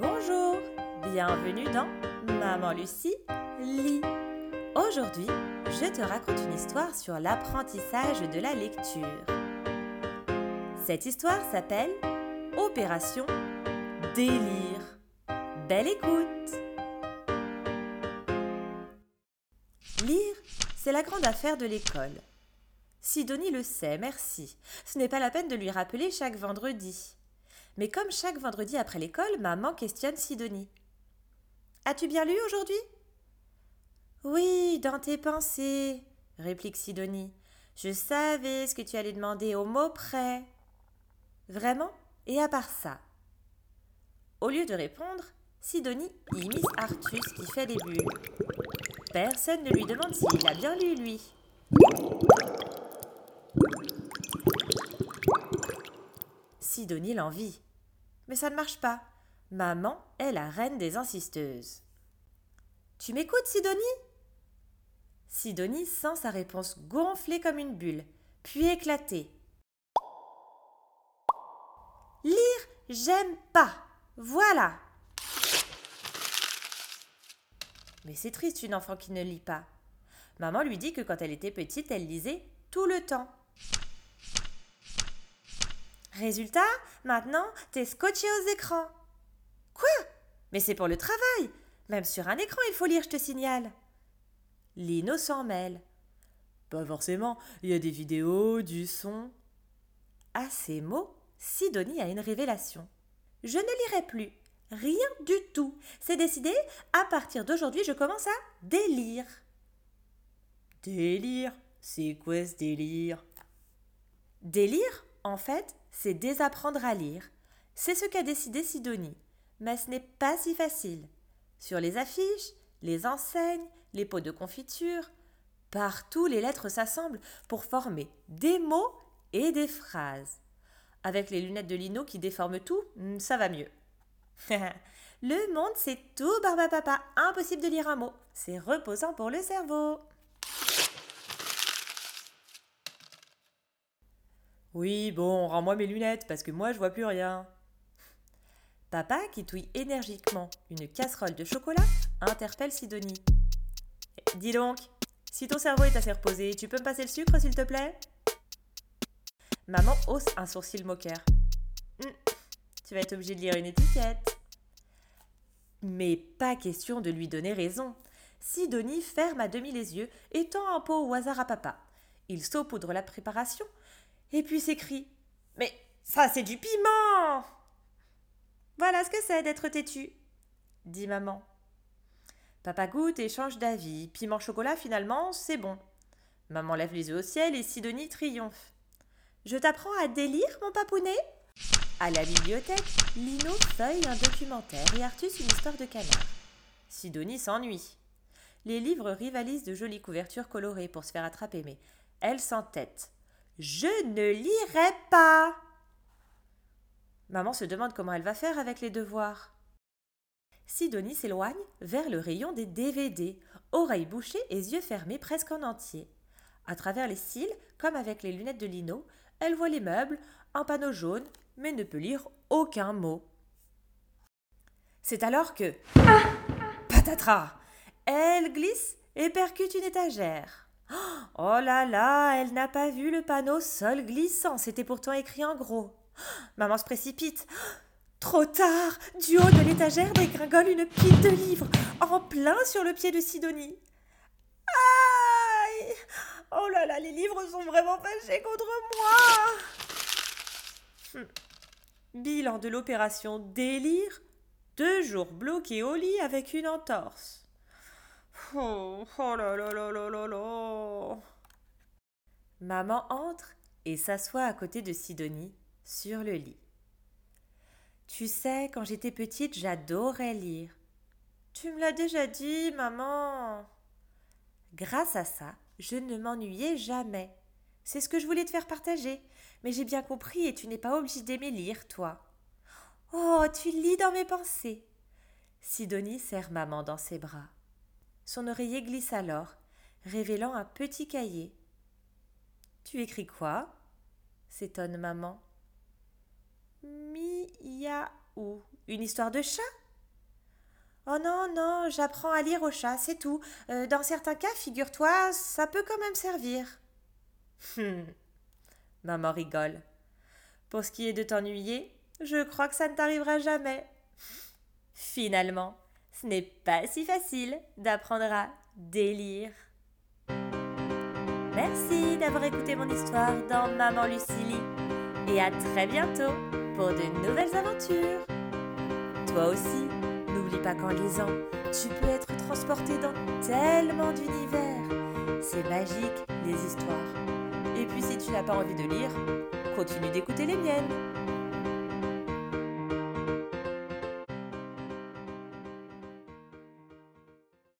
Bonjour, bienvenue dans Maman Lucie lit. Aujourd'hui, je te raconte une histoire sur l'apprentissage de la lecture. Cette histoire s'appelle Opération Délire. Belle écoute Lire, c'est la grande affaire de l'école. Sidonie le sait, merci. Ce n'est pas la peine de lui rappeler chaque vendredi. Mais comme chaque vendredi après l'école, maman questionne Sidonie. As-tu bien lu aujourd'hui? Oui, dans tes pensées, réplique Sidonie. Je savais ce que tu allais demander au mot près. Vraiment? Et à part ça? Au lieu de répondre, Sidonie imite Artus qui fait des bulles. Personne ne lui demande s'il a bien lu, lui. Sidonie l'envie. Mais ça ne marche pas. Maman est la reine des insisteuses. Tu m'écoutes, Sidonie? Sidonie sent sa réponse gonfler comme une bulle, puis éclater. Lire, j'aime pas. Voilà. Mais c'est triste une enfant qui ne lit pas. Maman lui dit que quand elle était petite, elle lisait tout le temps. Résultat, maintenant, t'es scotché aux écrans. Quoi? Mais c'est pour le travail. Même sur un écran, il faut lire, je te signale. Lino s'en mêle. Pas forcément, il y a des vidéos, du son. À ces mots, Sidonie a une révélation. Je ne lirai plus. Rien du tout. C'est décidé, à partir d'aujourd'hui, je commence à délire. Délire? C'est quoi ce délire? Délire, en fait, c'est désapprendre à lire. C'est ce qu'a décidé Sidonie. Mais ce n'est pas si facile. Sur les affiches, les enseignes, les pots de confiture, partout les lettres s'assemblent pour former des mots et des phrases. Avec les lunettes de lino qui déforment tout, hmm, ça va mieux. le monde, c'est tout, barba papa. Impossible de lire un mot. C'est reposant pour le cerveau. Oui, bon, rends-moi mes lunettes, parce que moi je vois plus rien. Papa, qui touille énergiquement une casserole de chocolat, interpelle Sidonie. Dis donc, si ton cerveau est assez reposé, tu peux me passer le sucre, s'il te plaît? Maman hausse un sourcil moqueur. Hum, tu vas être obligé de lire une étiquette. Mais pas question de lui donner raison. Sidonie ferme à demi les yeux et tend un pot au hasard à papa. Il saupoudre la préparation et puis s'écrie Mais ça, c'est du piment Voilà ce que c'est d'être têtu, dit maman. Papa goûte et change d'avis. Piment chocolat, finalement, c'est bon. Maman lève les yeux au ciel et Sidonie triomphe. Je t'apprends à délire, mon papounet À la bibliothèque, Lino feuille un documentaire et Artus une histoire de canard. Sidonie s'ennuie. Les livres rivalisent de jolies couvertures colorées pour se faire attraper, mais elle s'entête. Je ne lirai pas. Maman se demande comment elle va faire avec les devoirs. Sidonie s'éloigne vers le rayon des DVD, oreilles bouchées et yeux fermés presque en entier. À travers les cils, comme avec les lunettes de lino, elle voit les meubles, un panneau jaune, mais ne peut lire aucun mot. C'est alors que. Patatras Elle glisse et percute une étagère. Oh là là, elle n'a pas vu le panneau sol glissant, c'était pourtant écrit en gros. Maman se précipite. Trop tard Du haut de l'étagère dégringole une pile de livres, en plein sur le pied de Sidonie. Aïe Oh là là, les livres sont vraiment fâchés contre moi hum. Bilan de l'opération Délire deux jours bloqués au lit avec une entorse. Oh, oh. Maman entre et s'assoit à côté de Sidonie sur le lit. Tu sais, quand j'étais petite, j'adorais lire. Tu me l'as déjà dit, maman. Grâce à ça, je ne m'ennuyais jamais. C'est ce que je voulais te faire partager. Mais j'ai bien compris et tu n'es pas obligé d'aimer lire, toi. Oh, tu lis dans mes pensées. Sidonie serre maman dans ses bras. Son oreiller glisse alors, révélant un petit cahier. Tu écris quoi? s'étonne maman. Miaou. Une histoire de chat? Oh non, non, j'apprends à lire au chat, c'est tout. Euh, dans certains cas, figure-toi, ça peut quand même servir. Hum. Maman rigole. Pour ce qui est de t'ennuyer, je crois que ça ne t'arrivera jamais. Finalement, ce n'est pas si facile d'apprendre à délire. Merci d'avoir écouté mon histoire dans Maman Lucilie et à très bientôt pour de nouvelles aventures. Toi aussi, n'oublie pas qu'en lisant, tu peux être transporté dans tellement d'univers. C'est magique, les histoires. Et puis si tu n'as pas envie de lire, continue d'écouter les miennes.